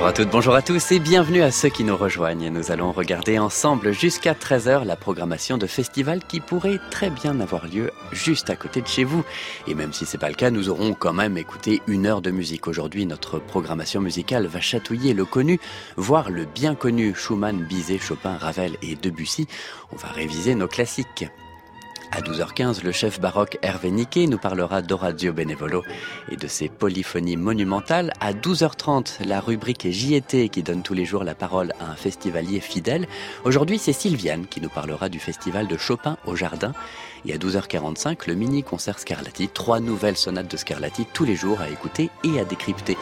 Bonjour à toutes, bonjour à tous et bienvenue à ceux qui nous rejoignent. Nous allons regarder ensemble jusqu'à 13h la programmation de festivals qui pourrait très bien avoir lieu juste à côté de chez vous. Et même si c'est pas le cas, nous aurons quand même écouté une heure de musique. Aujourd'hui, notre programmation musicale va chatouiller le connu, voire le bien connu Schumann, Bizet, Chopin, Ravel et Debussy. On va réviser nos classiques. À 12h15, le chef baroque Hervé Niquet nous parlera d'Orazio Benevolo et de ses polyphonies monumentales. À 12h30, la rubrique JT qui donne tous les jours la parole à un festivalier fidèle. Aujourd'hui, c'est Sylviane qui nous parlera du festival de Chopin au Jardin. Et à 12h45, le mini-concert Scarlatti. Trois nouvelles sonates de Scarlatti tous les jours à écouter et à décrypter.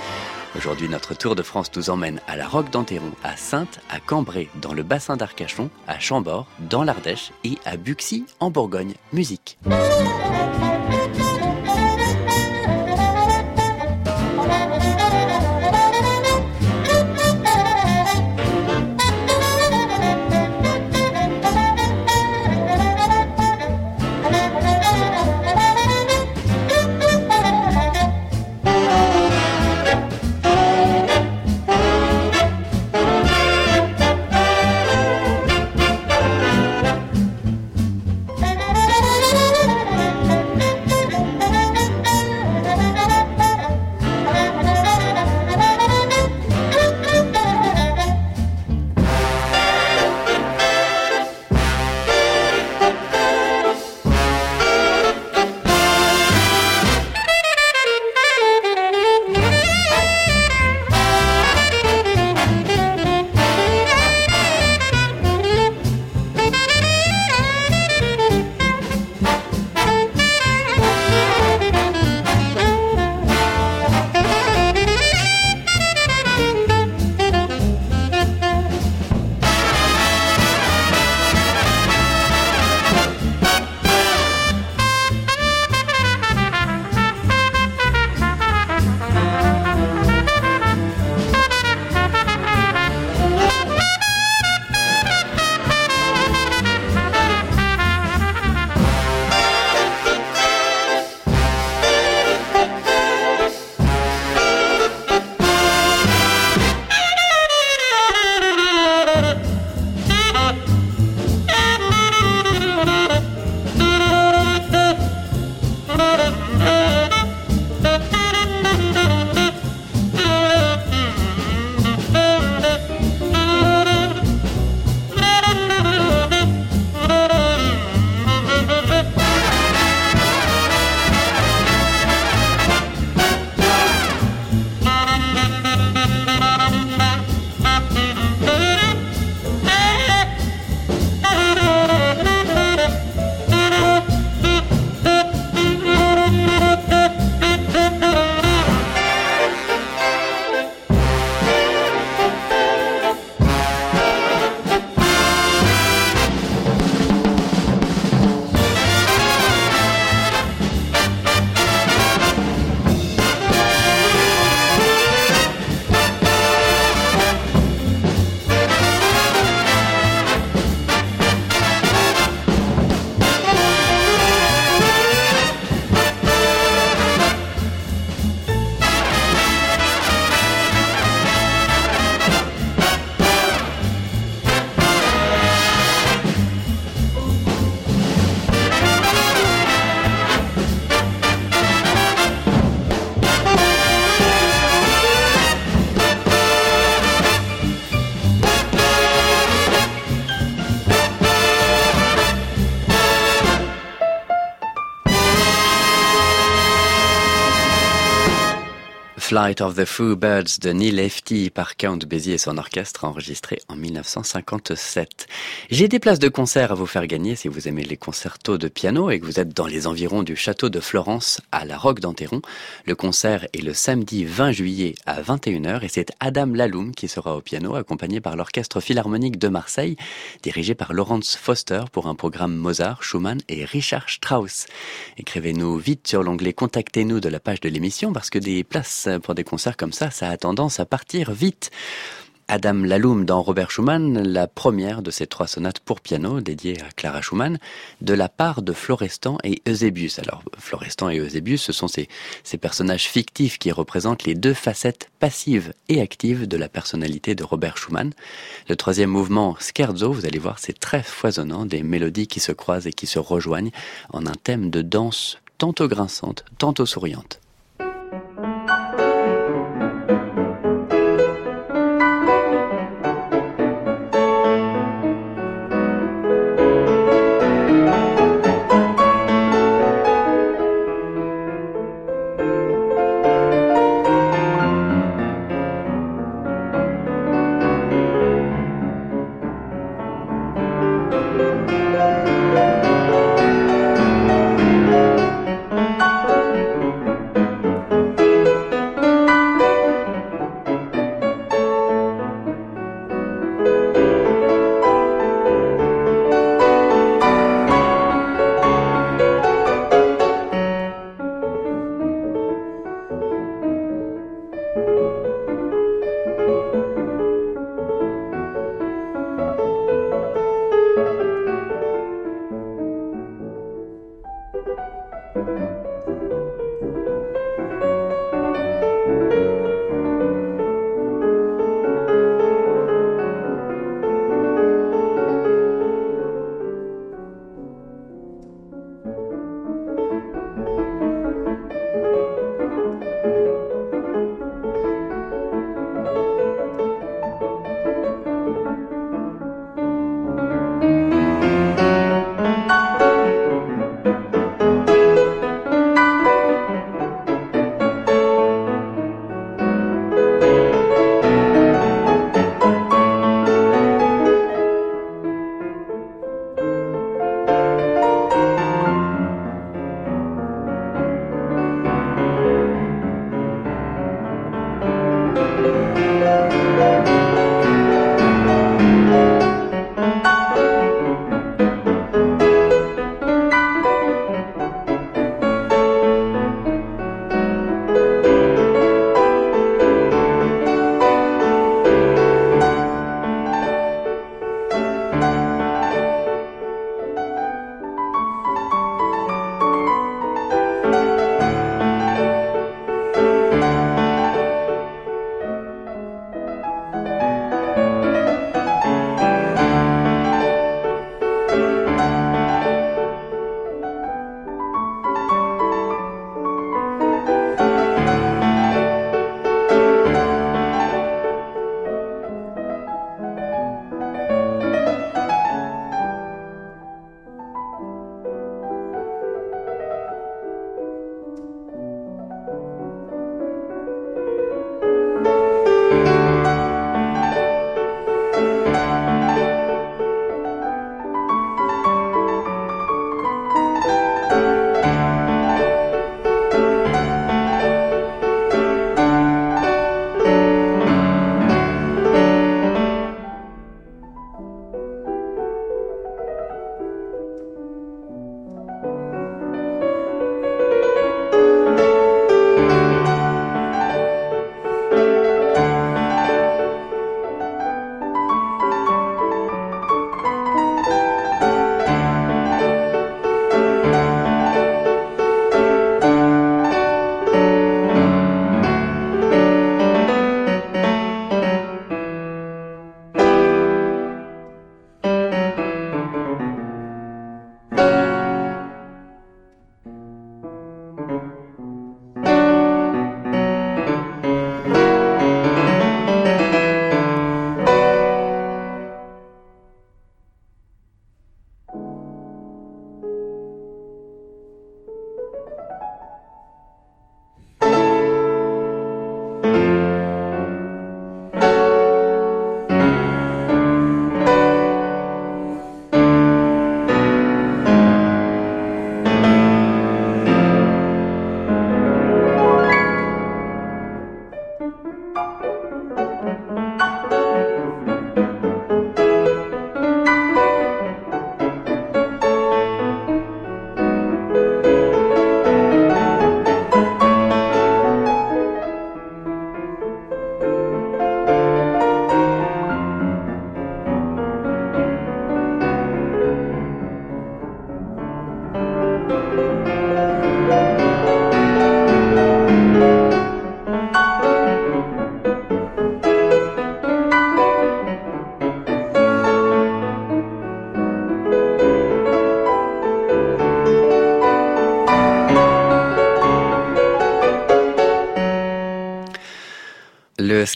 Aujourd'hui, notre Tour de France nous emmène à la Roque d'Anteron, à Sainte, à Cambrai, dans le bassin d'Arcachon, à Chambord, dans l'Ardèche et à Buxy, en Bourgogne. Musique. Flight of the Foo Birds de Neil Hefti par Count Basie et son orchestre enregistré en 1957. J'ai des places de concert à vous faire gagner si vous aimez les concertos de piano et que vous êtes dans les environs du château de Florence à la Roque d'Anteron. Le concert est le samedi 20 juillet à 21h et c'est Adam Laloum qui sera au piano accompagné par l'orchestre philharmonique de Marseille dirigé par Laurence Foster pour un programme Mozart, Schumann et Richard Strauss. Écrivez-nous vite sur l'onglet Contactez-nous de la page de l'émission parce que des places des concerts comme ça, ça a tendance à partir vite. Adam Laloum dans Robert Schumann, la première de ces trois sonates pour piano dédiées à Clara Schumann, de la part de Florestan et Eusebius. Alors, Florestan et Eusebius, ce sont ces, ces personnages fictifs qui représentent les deux facettes passives et actives de la personnalité de Robert Schumann. Le troisième mouvement, Scherzo, vous allez voir, c'est très foisonnant, des mélodies qui se croisent et qui se rejoignent en un thème de danse tantôt grinçante, tantôt souriante.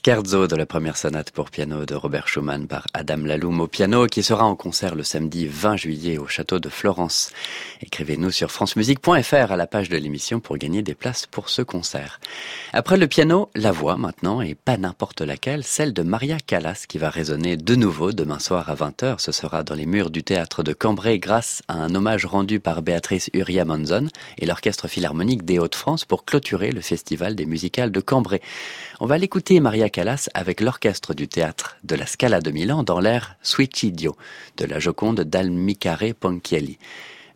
Scherzo de la première sonate pour piano de Robert Schumann par Adam Laloum au piano qui sera en concert le samedi 20 juillet au château de Florence. Écrivez-nous sur francemusique.fr à la page de l'émission pour gagner des places pour ce concert. Après le piano, la voix maintenant et pas n'importe laquelle, celle de Maria Callas qui va résonner de nouveau demain soir à 20h. Ce sera dans les murs du théâtre de Cambrai grâce à un hommage rendu par Béatrice Uria Monzon et l'orchestre philharmonique des Hauts-de-France pour clôturer le festival des musicales de Cambrai. On va l'écouter Maria Callas avec l'orchestre du théâtre de la Scala de Milan dans l'air Suicidio de la Joconde d'Almicare Ponchielli.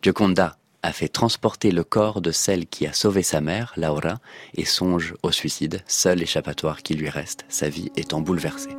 Gioconda a fait transporter le corps de celle qui a sauvé sa mère, Laura, et songe au suicide, seul échappatoire qui lui reste, sa vie étant bouleversée.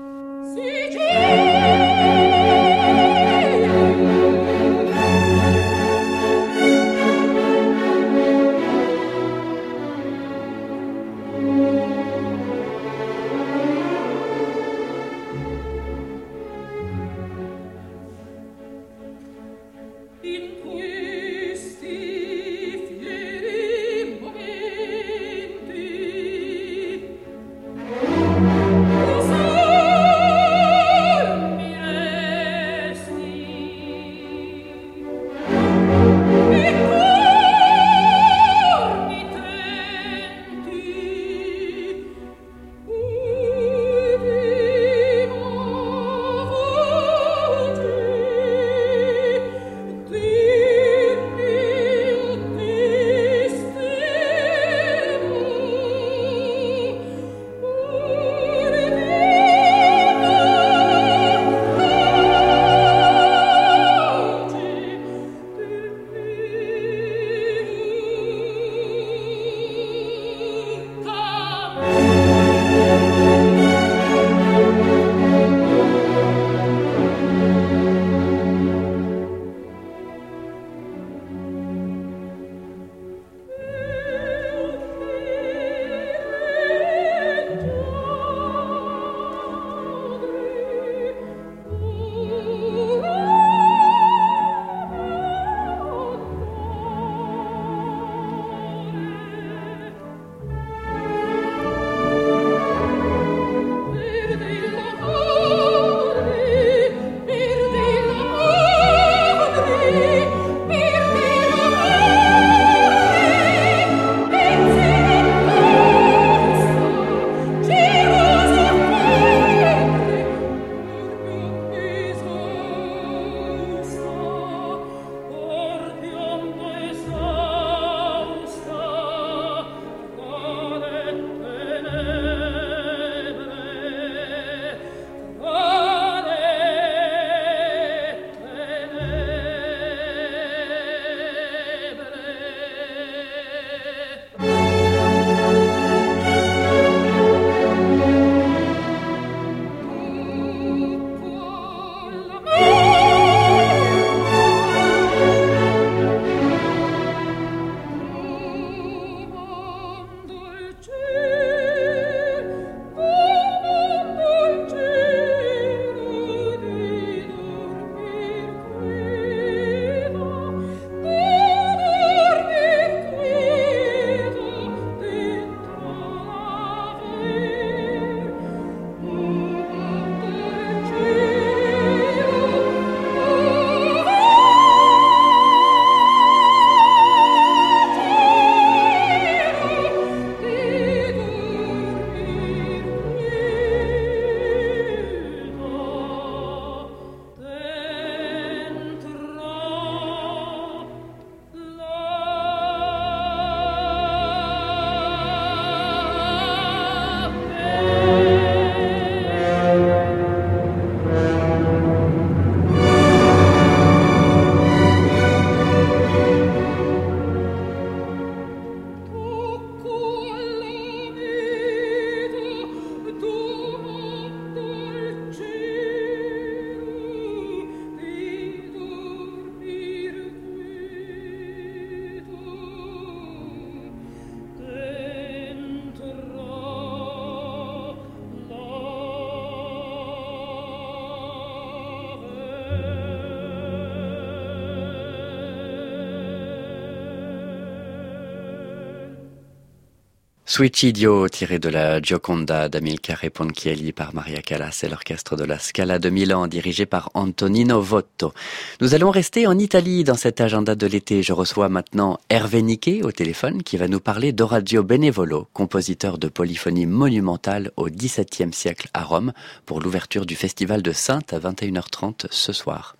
Suicidio, tiré de la Gioconda d'Amilcare Ponchielli par Maria Callas et l'orchestre de la Scala de Milan, dirigé par Antonino Votto. Nous allons rester en Italie dans cet agenda de l'été. Je reçois maintenant Hervé Niquet au téléphone qui va nous parler d'Orazio Benevolo, compositeur de polyphonie monumentale au XVIIe siècle à Rome, pour l'ouverture du Festival de Sainte à 21h30 ce soir.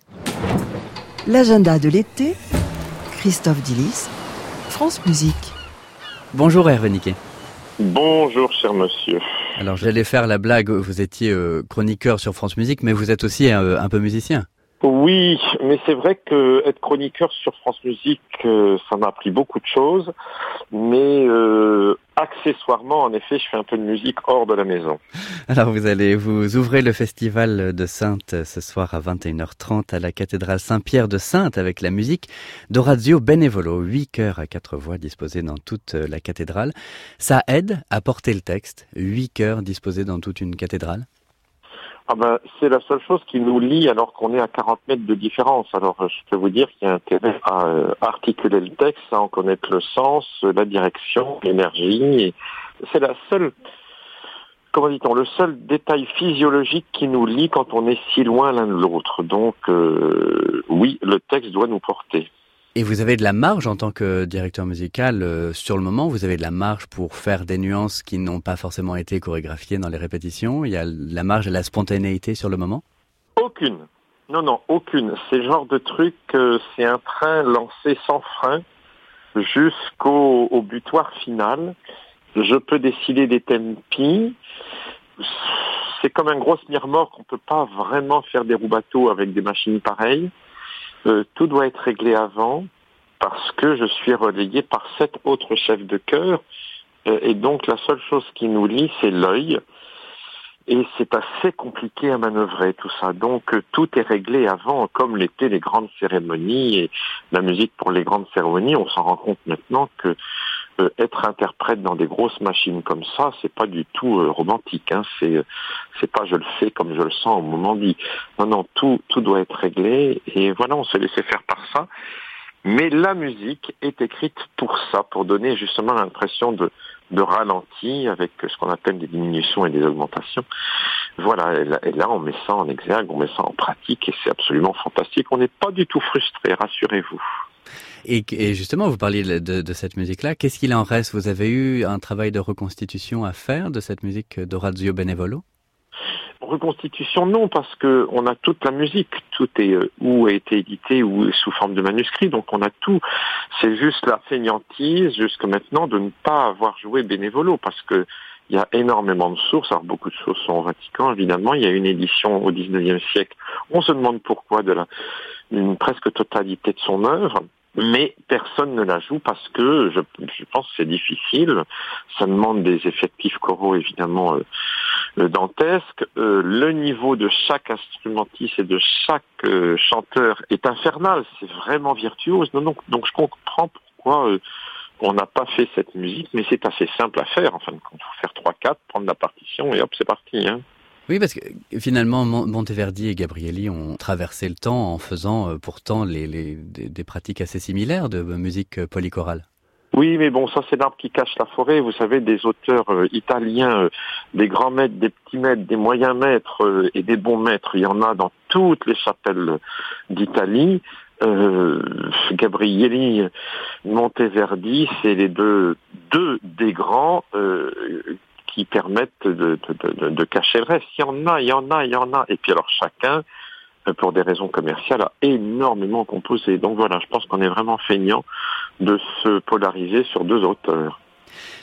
L'agenda de l'été, Christophe Dillis, France Musique. Bonjour Hervé Niquet. Bonjour, cher monsieur. Alors, j'allais faire la blague, vous étiez euh, chroniqueur sur France Musique, mais vous êtes aussi un peu musicien. Oui, mais c'est vrai que être chroniqueur sur France Musique, euh, ça m'a appris beaucoup de choses. Mais euh, accessoirement, en effet, je fais un peu de musique hors de la maison. Alors vous allez vous ouvrir le festival de Sainte ce soir à 21h30 à la cathédrale Saint-Pierre de Sainte avec la musique d'Orazio Benevolo, huit chœurs à quatre voix disposés dans toute la cathédrale. Ça aide à porter le texte, huit chœurs disposés dans toute une cathédrale ah ben, c'est la seule chose qui nous lie alors qu'on est à 40 mètres de différence. Alors je peux vous dire qu'il y a intérêt à euh, articuler le texte, à en connaître le sens, la direction, l'énergie. C'est la seule, comment dit-on, le seul détail physiologique qui nous lie quand on est si loin l'un de l'autre. Donc euh, oui, le texte doit nous porter. Et vous avez de la marge en tant que directeur musical euh, sur le moment, vous avez de la marge pour faire des nuances qui n'ont pas forcément été chorégraphiées dans les répétitions. Il y a la marge et la spontanéité sur le moment? Aucune. Non, non, aucune. C'est genre de truc, c'est un train lancé sans frein jusqu'au au butoir final. Je peux décider des tempi. C'est comme un gros mire-mort qu'on peut pas vraiment faire des roues avec des machines pareilles. Euh, tout doit être réglé avant parce que je suis relayé par sept autres chefs de chœur. Euh, et donc la seule chose qui nous lie, c'est l'œil. Et c'est assez compliqué à manœuvrer tout ça. Donc euh, tout est réglé avant, comme l'étaient les grandes cérémonies et la musique pour les grandes cérémonies. On s'en rend compte maintenant que être interprète dans des grosses machines comme ça, c'est pas du tout euh, romantique. Hein. C'est c'est pas je le fais comme je le sens au moment dit. Non, non, tout tout doit être réglé et voilà, on s'est laissé faire par ça. Mais la musique est écrite pour ça, pour donner justement l'impression de, de ralenti avec ce qu'on appelle des diminutions et des augmentations. Voilà, et là, on met ça en exergue, on met ça en pratique et c'est absolument fantastique. On n'est pas du tout frustré, rassurez-vous. Et, justement, vous parliez de, cette musique-là. Qu'est-ce qu'il en reste? Vous avez eu un travail de reconstitution à faire de cette musique d'Orazio Benevolo? Reconstitution, non, parce que on a toute la musique, tout est euh, ou a été édité ou sous forme de manuscrit, donc on a tout. C'est juste la fainéantise jusque maintenant de ne pas avoir joué Benevolo, parce que il y a énormément de sources. Alors beaucoup de choses sont au Vatican, évidemment. Il y a une édition au 19e siècle. On se demande pourquoi de la une presque totalité de son œuvre mais personne ne la joue parce que je, pense que c'est difficile. Ça demande des effectifs choraux évidemment euh, euh, dantesques. Euh, le niveau de chaque instrumentiste et de chaque chanteur est infernal. C'est vraiment virtuose. donc, je comprends pourquoi on n'a pas fait cette musique, mais c'est assez simple à faire. Enfin, il faut faire trois quatre, prendre la partition et hop, c'est parti. Hein. Oui, parce que finalement, Monteverdi et Gabrielli ont traversé le temps en faisant euh, pourtant les, des, pratiques assez similaires de musique polychorale. Oui, mais bon, ça c'est l'arbre qui cache la forêt. Vous savez, des auteurs euh, italiens, euh, des grands maîtres, des petits maîtres, des moyens maîtres et des bons maîtres, il y en a dans toutes les chapelles d'Italie. Gabrielli, Monteverdi, c'est les deux, deux des grands qui permettent de, cacher le reste. Il y en a, il y en a, il y en a. Et puis alors chacun, euh, pour des raisons commerciales, a énormément composé. Donc voilà, je pense qu'on est vraiment feignant de se polariser sur deux auteurs.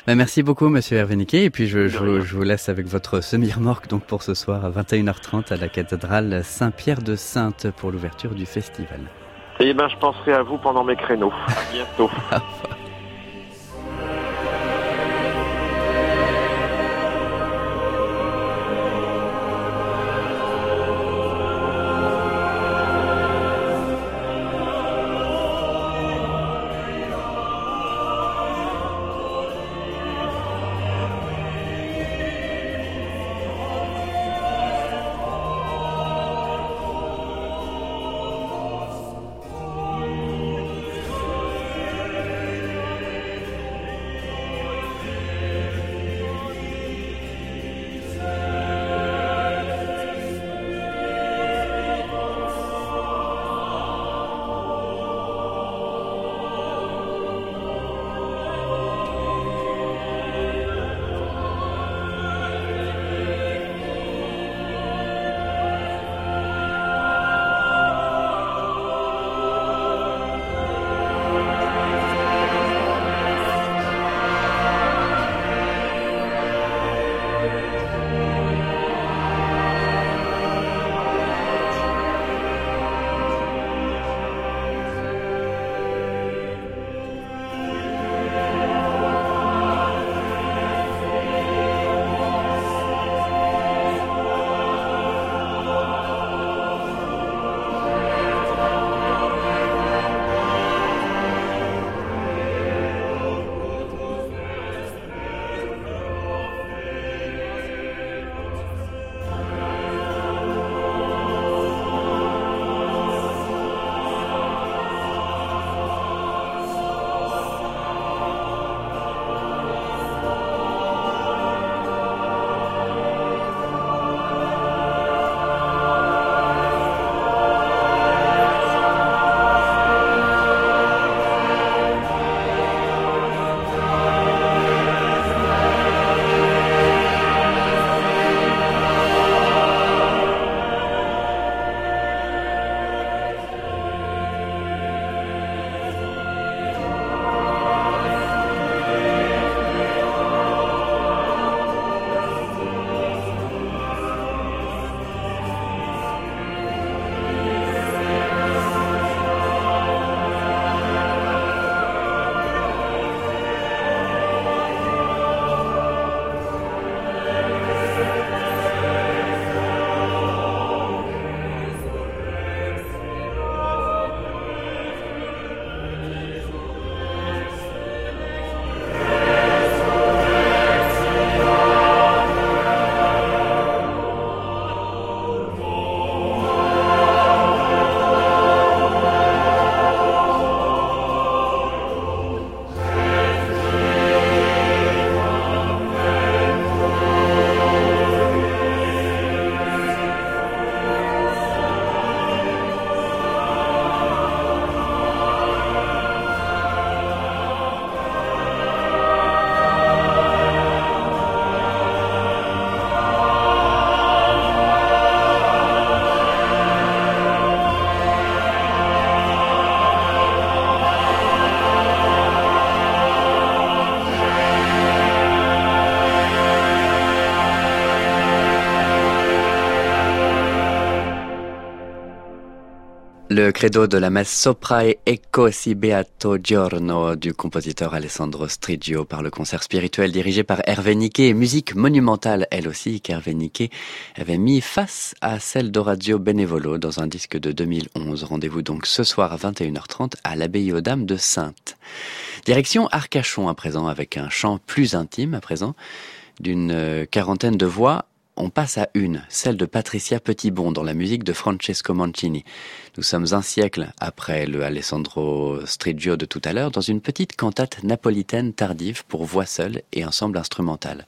Ben, merci beaucoup, Monsieur Hervéniquet. Et puis, je, vous laisse avec votre semi-remorque donc pour ce soir à 21h30 à la cathédrale Saint-Pierre de Sainte pour l'ouverture du festival. Eh ben, je penserai à vous pendant mes créneaux. À bientôt. Le credo de la messe Soprae Ecco si beato giorno du compositeur Alessandro Striggio par le concert spirituel dirigé par Hervé Niquet, musique monumentale elle aussi qu'Hervé Niquet avait mis face à celle d'Orazio Benevolo dans un disque de 2011. Rendez-vous donc ce soir à 21h30 à l'abbaye aux Dames de Sainte. Direction Arcachon à présent avec un chant plus intime à présent d'une quarantaine de voix on passe à une, celle de Patricia Petitbon dans la musique de Francesco Mancini. Nous sommes un siècle après le Alessandro Striggio de tout à l'heure dans une petite cantate napolitaine tardive pour voix seule et ensemble instrumental.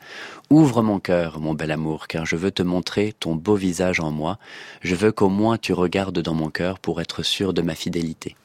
Ouvre mon cœur, mon bel amour, car je veux te montrer ton beau visage en moi. Je veux qu'au moins tu regardes dans mon cœur pour être sûr de ma fidélité.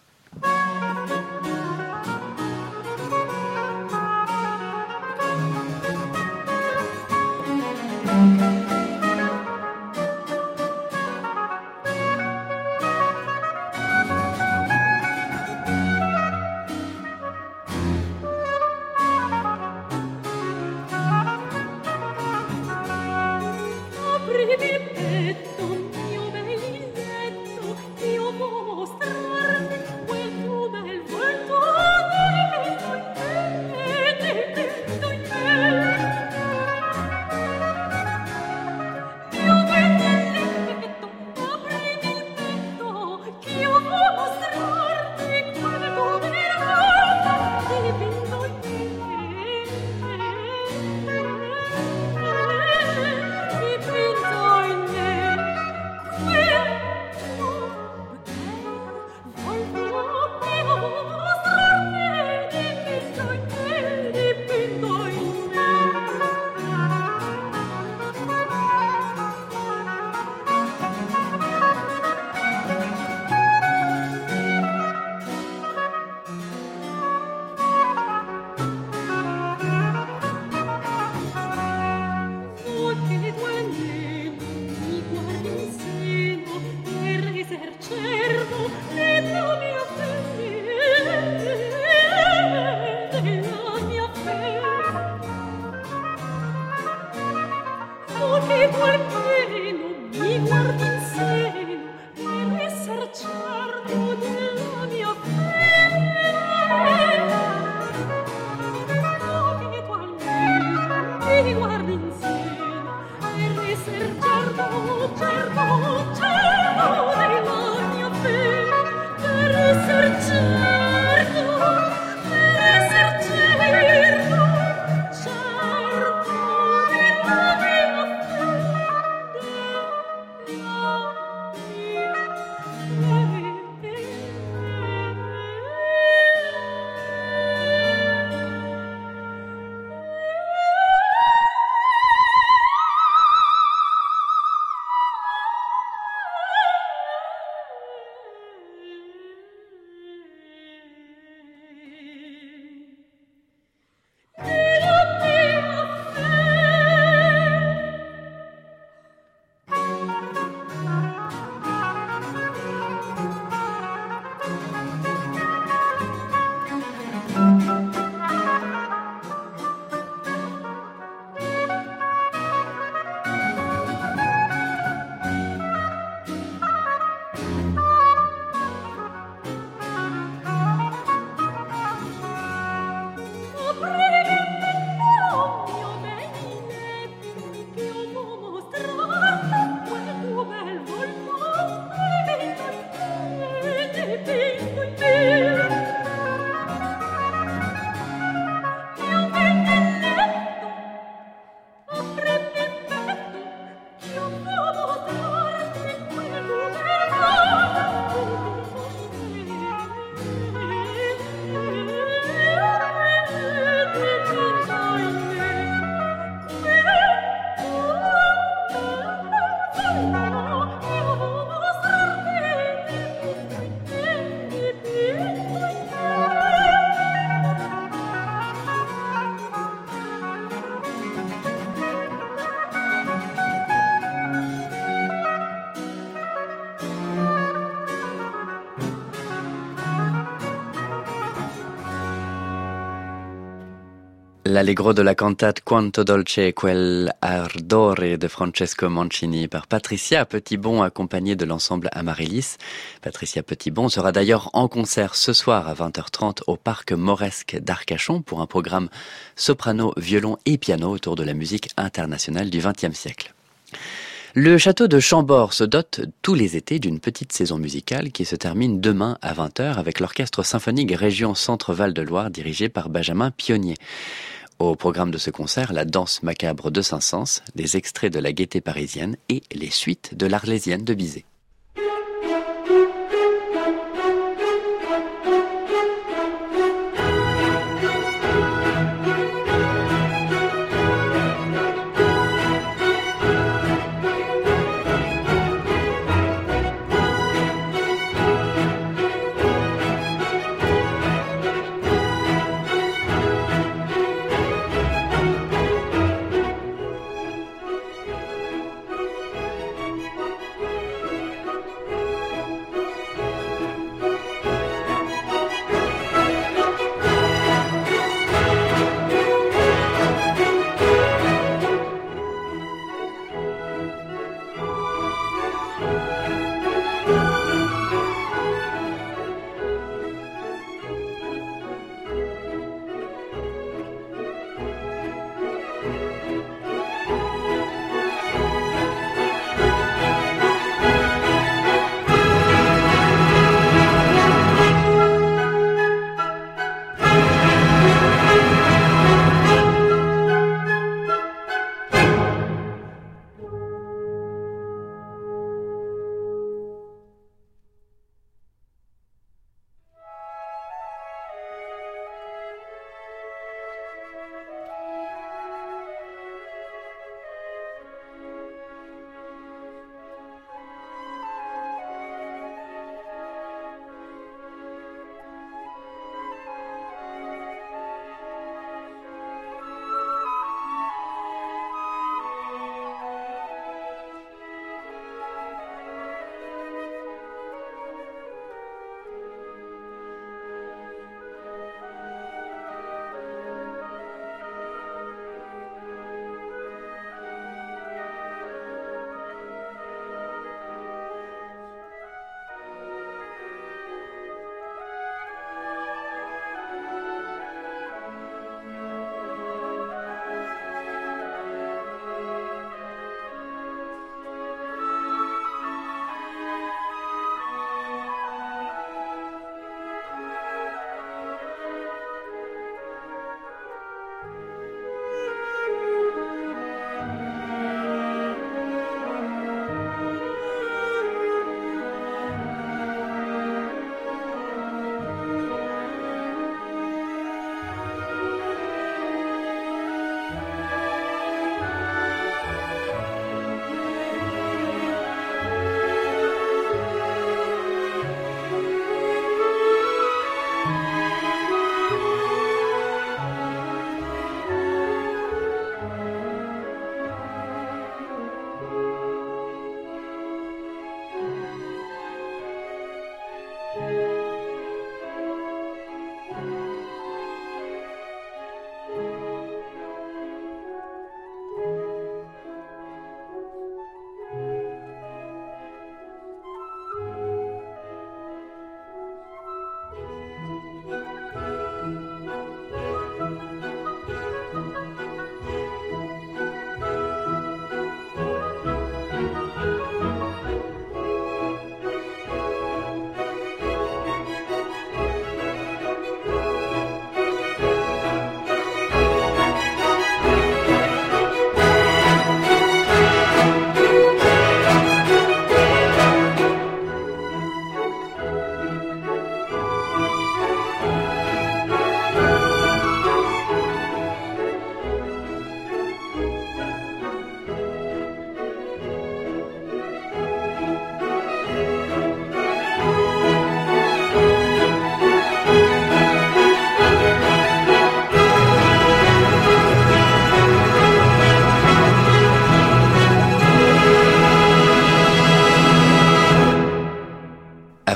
L'allegro de la cantate Quanto dolce quel ardore de Francesco Mancini par Patricia Petitbon accompagnée de l'ensemble Amaryllis. Patricia Petitbon sera d'ailleurs en concert ce soir à 20h30 au parc Moresque d'Arcachon pour un programme soprano, violon et piano autour de la musique internationale du XXe siècle. Le château de Chambord se dote tous les étés d'une petite saison musicale qui se termine demain à 20h avec l'orchestre symphonique Région Centre-Val de Loire dirigé par Benjamin Pionnier. Au programme de ce concert, la danse macabre de Saint-Saëns, des extraits de la gaieté parisienne et les suites de l'Arlésienne de Bizet.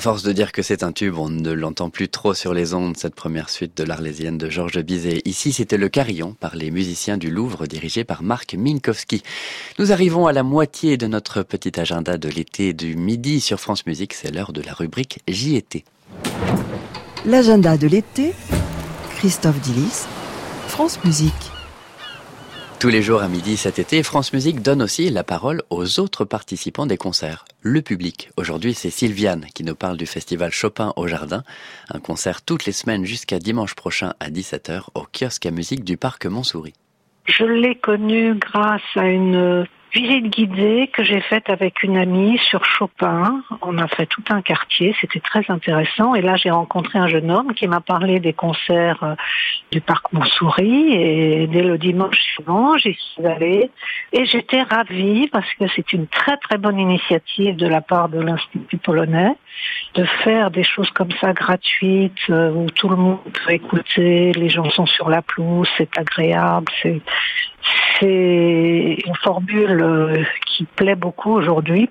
Force de dire que c'est un tube, on ne l'entend plus trop sur les ondes, cette première suite de l'Arlésienne de Georges Bizet. Ici, c'était Le Carillon par les musiciens du Louvre dirigé par Marc Minkowski. Nous arrivons à la moitié de notre petit agenda de l'été du midi sur France Musique. C'est l'heure de la rubrique J'y étais. L'agenda de l'été, Christophe Dillis, France Musique. Tous les jours à midi cet été, France Musique donne aussi la parole aux autres participants des concerts, le public. Aujourd'hui, c'est Sylviane qui nous parle du festival Chopin au Jardin, un concert toutes les semaines jusqu'à dimanche prochain à 17h au kiosque à musique du parc Montsouris. Je l'ai connu grâce à une visite guidée que j'ai faite avec une amie sur Chopin. On a fait tout un quartier, c'était très intéressant. Et là, j'ai rencontré un jeune homme qui m'a parlé des concerts euh, du parc Montsouris. Et dès le dimanche suivant, j'y suis allée. Et j'étais ravie parce que c'est une très très bonne initiative de la part de l'Institut polonais de faire des choses comme ça gratuites euh, où tout le monde peut écouter, les gens sont sur la pelouse, c'est agréable, c'est c'est une formule euh, qui plaît beaucoup aujourd'hui.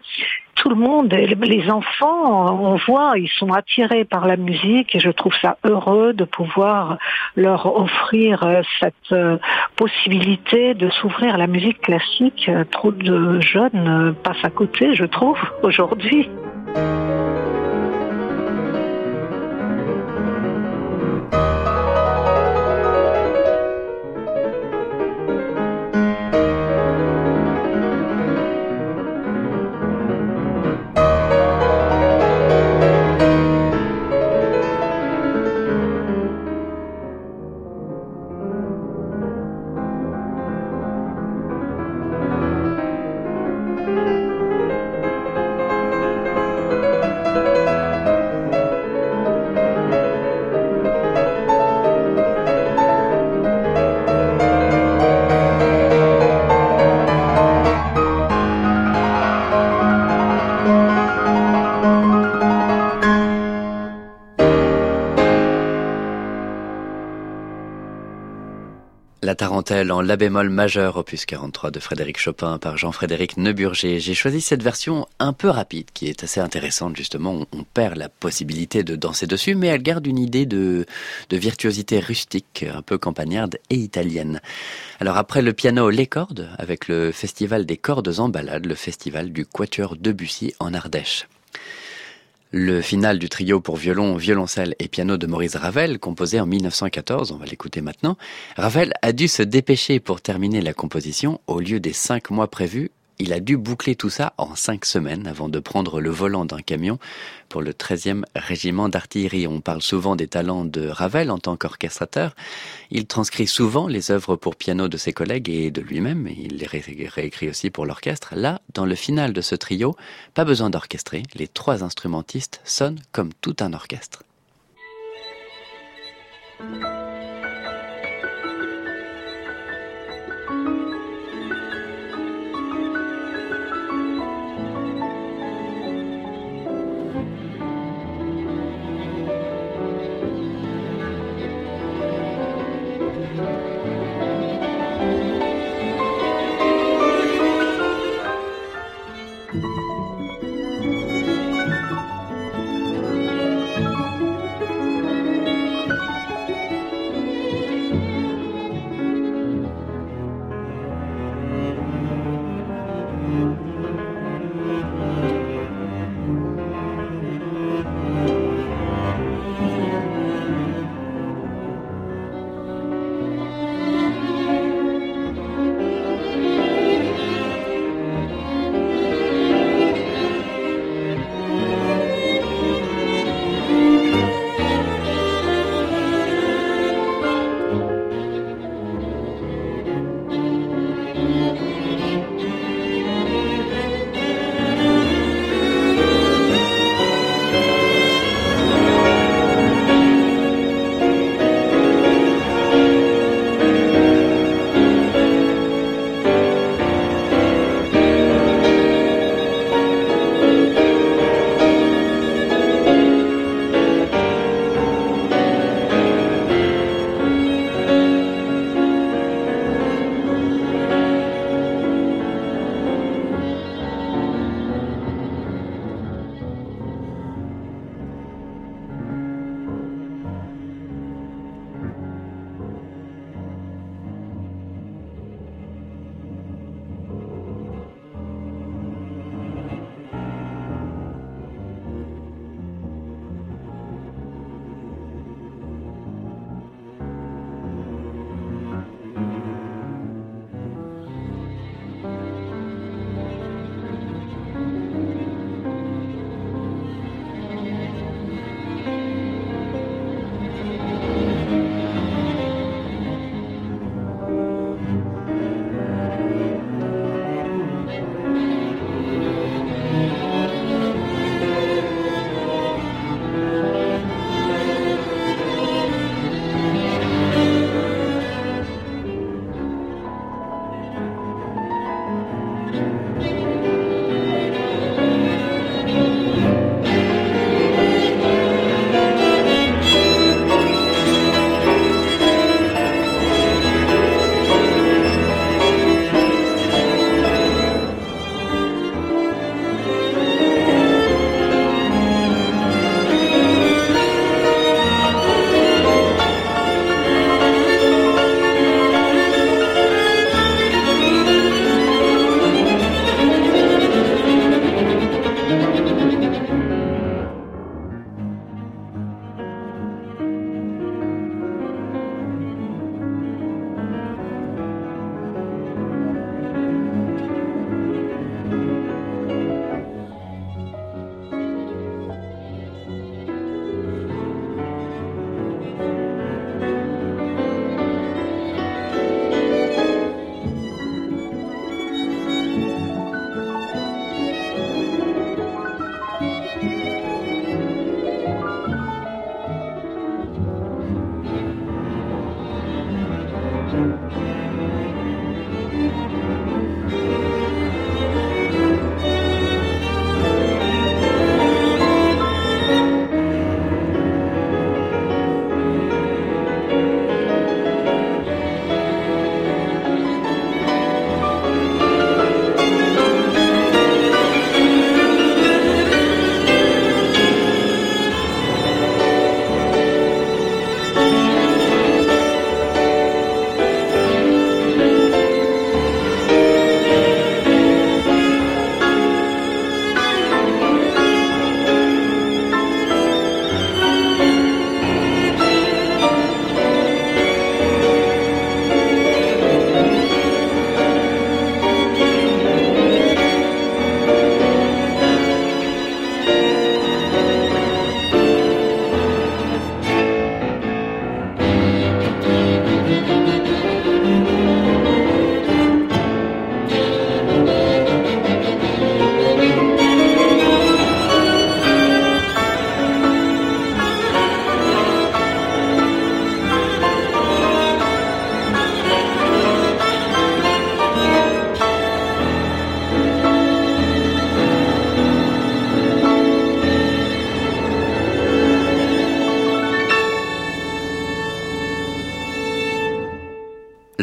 Tout le monde, les enfants, on voit, ils sont attirés par la musique et je trouve ça heureux de pouvoir leur offrir euh, cette euh, possibilité de s'ouvrir à la musique classique. Trop de jeunes passent à côté, je trouve, aujourd'hui. En la bémol majeur, opus 43 de Frédéric Chopin par Jean-Frédéric Neuburger. J'ai choisi cette version un peu rapide qui est assez intéressante justement. On perd la possibilité de danser dessus, mais elle garde une idée de, de virtuosité rustique, un peu campagnarde et italienne. Alors après le piano, les cordes, avec le festival des cordes en balade, le festival du Quatuor Debussy en Ardèche. Le final du trio pour violon, violoncelle et piano de Maurice Ravel, composé en 1914, on va l'écouter maintenant. Ravel a dû se dépêcher pour terminer la composition. Au lieu des cinq mois prévus, il a dû boucler tout ça en cinq semaines avant de prendre le volant d'un camion pour le 13e régiment d'artillerie. On parle souvent des talents de Ravel en tant qu'orchestrateur. Il transcrit souvent les œuvres pour piano de ses collègues et de lui-même. Il les réécrit aussi pour l'orchestre. Là, dans le final de ce trio, pas besoin d'orchestrer. Les trois instrumentistes sonnent comme tout un orchestre.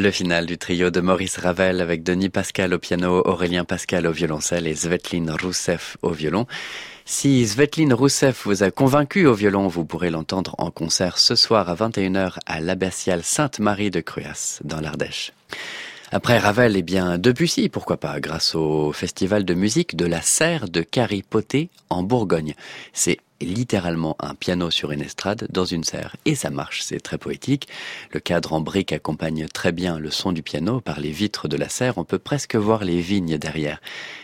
Le final du trio de Maurice Ravel avec Denis Pascal au piano, Aurélien Pascal au violoncelle et Svetlin Rousseff au violon. Si Svetlin Rousseff vous a convaincu au violon, vous pourrez l'entendre en concert ce soir à 21h à l'abbatiale Sainte-Marie de Cruas dans l'Ardèche. Après Ravel, eh bien Debussy, pourquoi pas, grâce au festival de musique de la Serre de Caripoté en Bourgogne. C'est littéralement un piano sur une estrade dans une serre. Et ça marche, c'est très poétique. Le cadre en briques accompagne très bien le son du piano. Par les vitres de la serre, on peut presque voir les vignes derrière.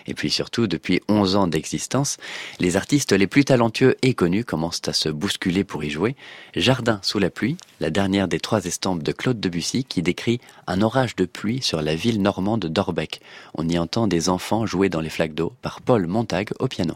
Et puis surtout, depuis 11 ans d'existence, les artistes les plus talentueux et connus commencent à se bousculer pour y jouer. Jardin sous la pluie, la dernière des trois estampes de Claude Debussy qui décrit un orage de pluie sur la ville normande d'Orbeck. On y entend des enfants jouer dans les flaques d'eau par Paul Montag au piano.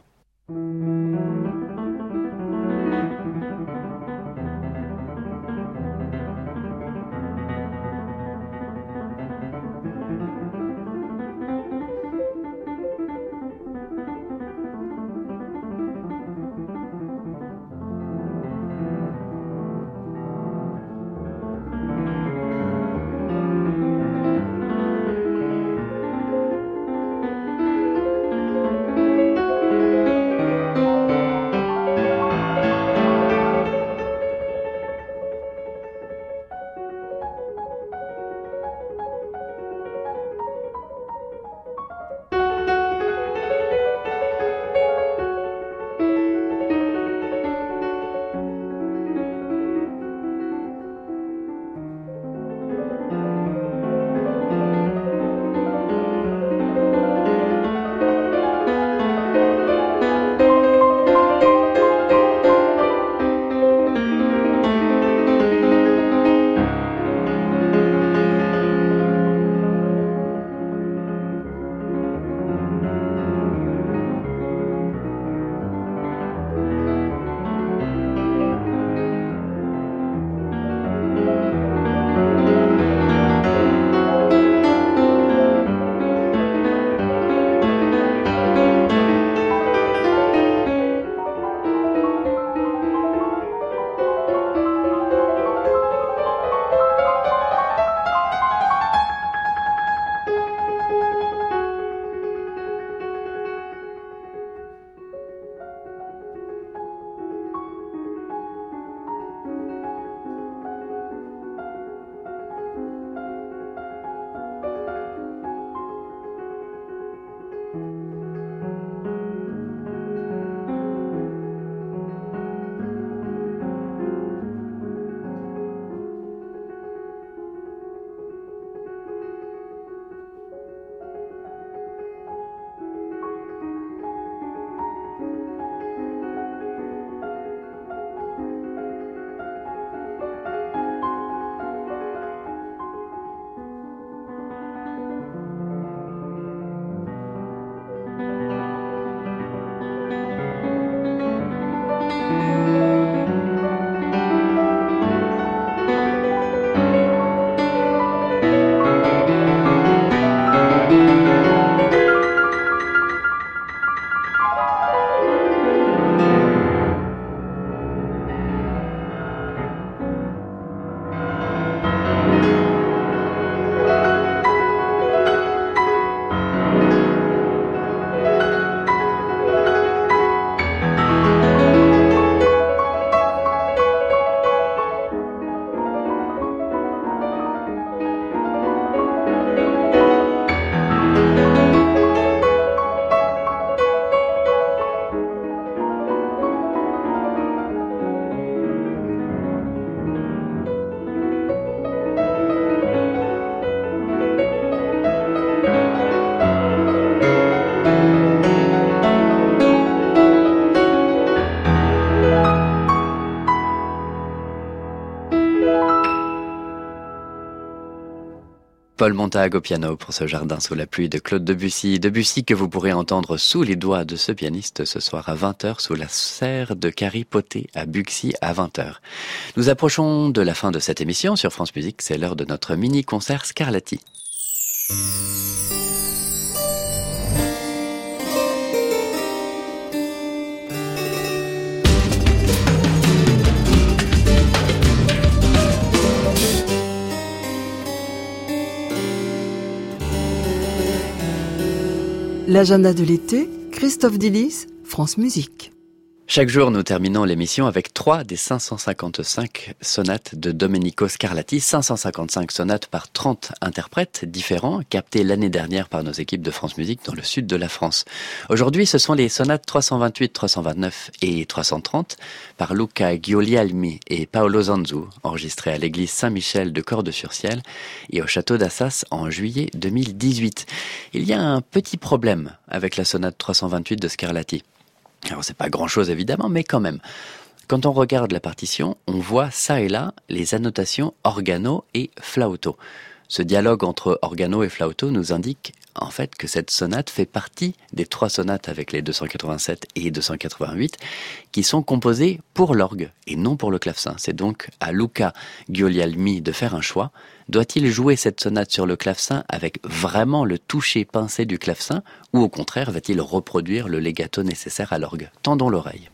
Paul Montag au piano pour ce jardin sous la pluie de Claude Debussy. Debussy que vous pourrez entendre sous les doigts de ce pianiste ce soir à 20h sous la serre de Carrie Poté à Buxy à 20h. Nous approchons de la fin de cette émission sur France Musique. C'est l'heure de notre mini-concert Scarlatti. L'agenda de l'été, Christophe Dillis, France Musique. Chaque jour, nous terminons l'émission avec trois des 555 sonates de Domenico Scarlatti, 555 sonates par 30 interprètes différents, captés l'année dernière par nos équipes de France Musique dans le sud de la France. Aujourd'hui, ce sont les sonates 328, 329 et 330 par Luca Giulialmi et Paolo Zanzu, enregistrés à l'église Saint-Michel de Cordes-sur-Ciel et au château d'Assas en juillet 2018. Il y a un petit problème avec la sonate 328 de Scarlatti. Alors c'est pas grand chose évidemment, mais quand même. Quand on regarde la partition, on voit ça et là les annotations organo et flauto. Ce dialogue entre organo et flauto nous indique en fait que cette sonate fait partie des trois sonates avec les 287 et 288 qui sont composées pour l'orgue et non pour le clavecin. C'est donc à Luca Giulialmi de faire un choix. Doit-il jouer cette sonate sur le clavecin avec vraiment le toucher pincé du clavecin ou au contraire va-t-il reproduire le legato nécessaire à l'orgue? Tendons l'oreille.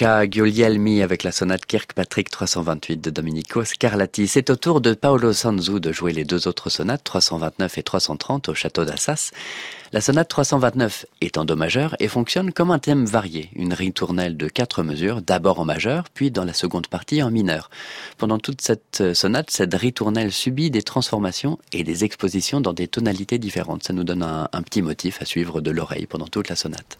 Luca Giulielmi avec la sonate Kirkpatrick 328 de Domenico Scarlatti. C'est au tour de Paolo Sanzu de jouer les deux autres sonates 329 et 330 au château d'Assas. La sonate 329 est en do majeur et fonctionne comme un thème varié, une ritournelle de quatre mesures, d'abord en majeur, puis dans la seconde partie en mineur. Pendant toute cette sonate, cette ritournelle subit des transformations et des expositions dans des tonalités différentes. Ça nous donne un petit motif à suivre de l'oreille pendant toute la sonate.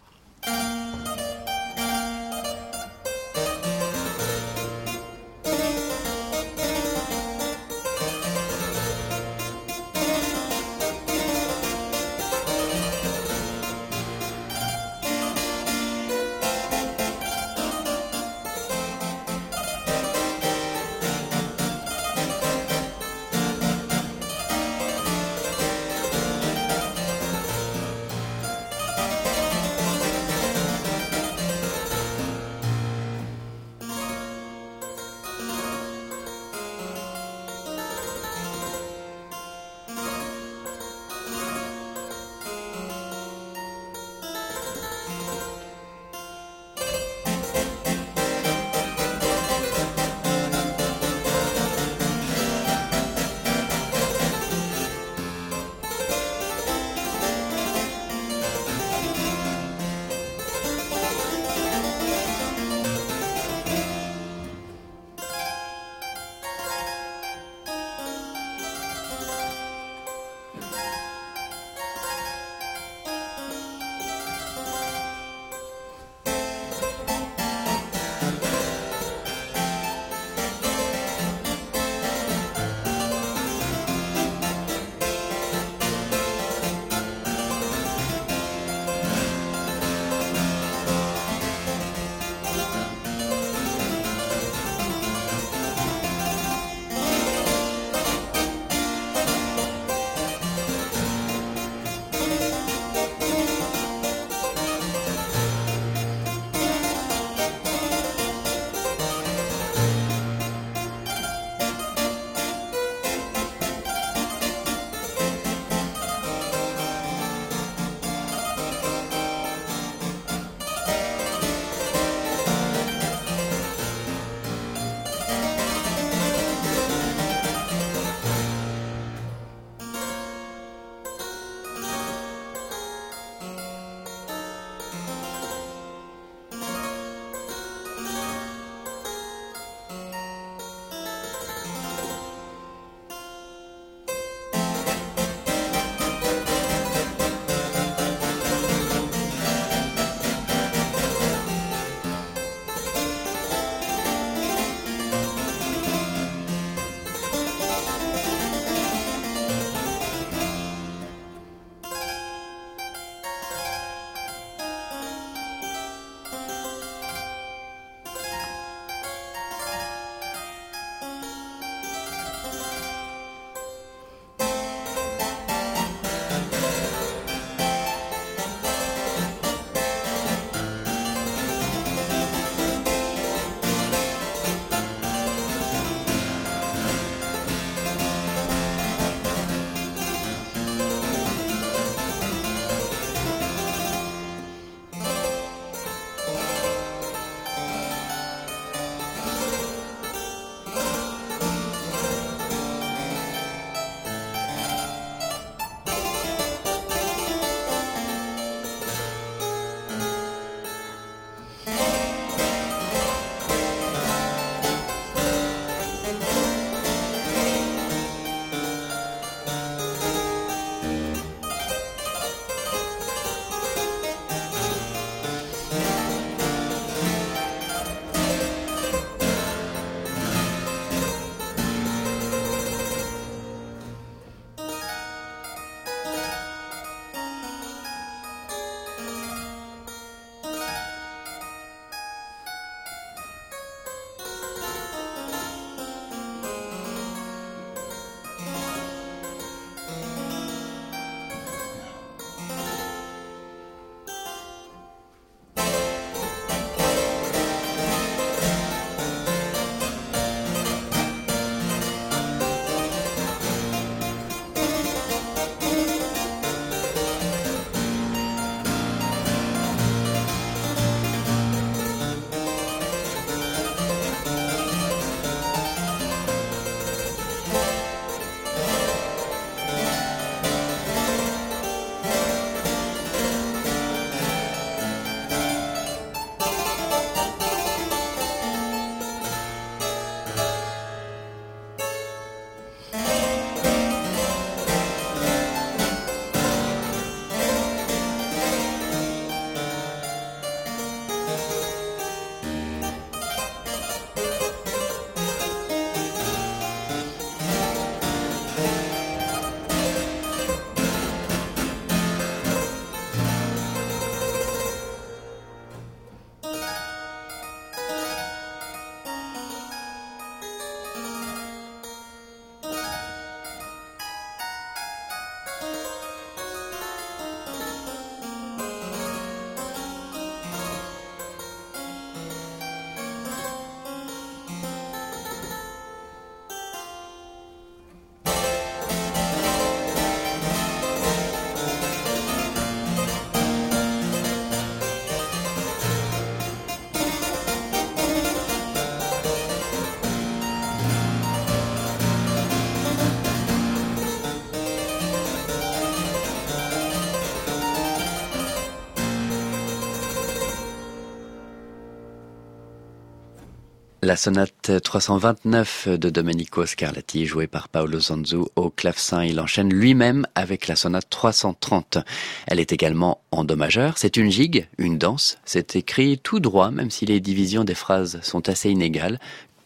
La sonate 329 de Domenico Scarlatti, jouée par Paolo Zanzu au clavecin. Il enchaîne lui-même avec la sonate 330. Elle est également en do majeur. C'est une gigue, une danse. C'est écrit tout droit, même si les divisions des phrases sont assez inégales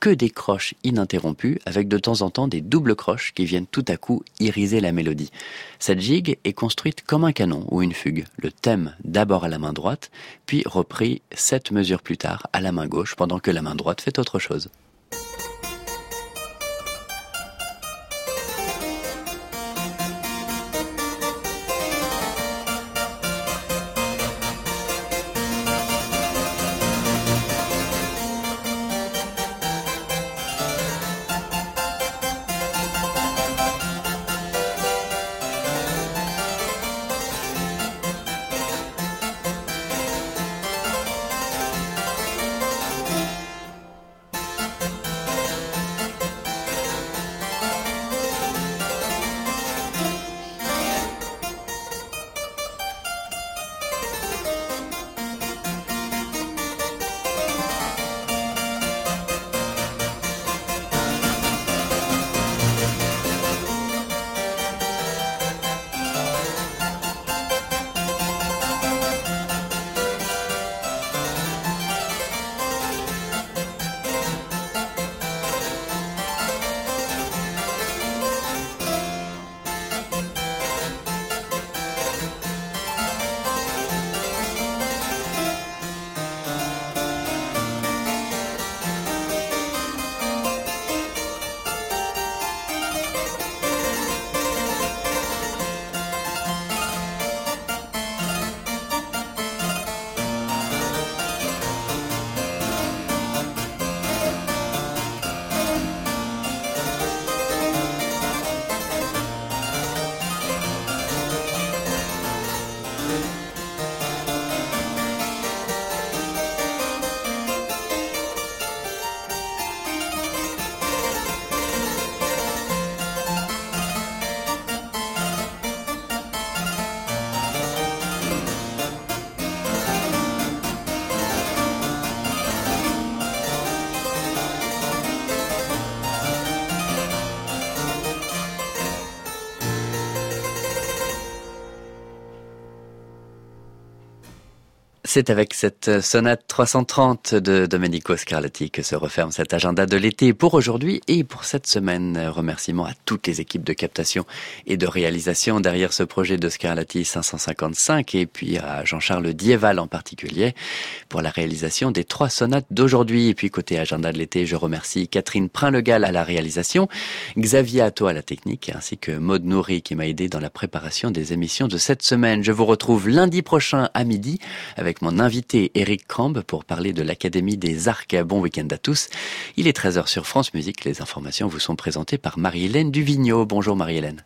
que des croches ininterrompues avec de temps en temps des doubles croches qui viennent tout à coup iriser la mélodie. Cette gigue est construite comme un canon ou une fugue. Le thème d'abord à la main droite, puis repris sept mesures plus tard à la main gauche pendant que la main droite fait autre chose. C'est avec cette sonate 330 de Domenico Scarlatti que se referme cet agenda de l'été pour aujourd'hui et pour cette semaine. Remerciements à toutes les équipes de captation et de réalisation derrière ce projet de Scarlatti 555 et puis à Jean-Charles Dieval en particulier pour la réalisation des trois sonates d'aujourd'hui. Et puis côté agenda de l'été, je remercie Catherine Prinlegal à la réalisation, Xavier Atto à la technique ainsi que Maud Nourri qui m'a aidé dans la préparation des émissions de cette semaine. Je vous retrouve lundi prochain à midi avec mon invité Eric Crambe pour parler de l'Académie des Arcs. Bon week-end à tous. Il est 13h sur France Musique. Les informations vous sont présentées par Marie-Hélène Duvigneau. Bonjour Marie-Hélène.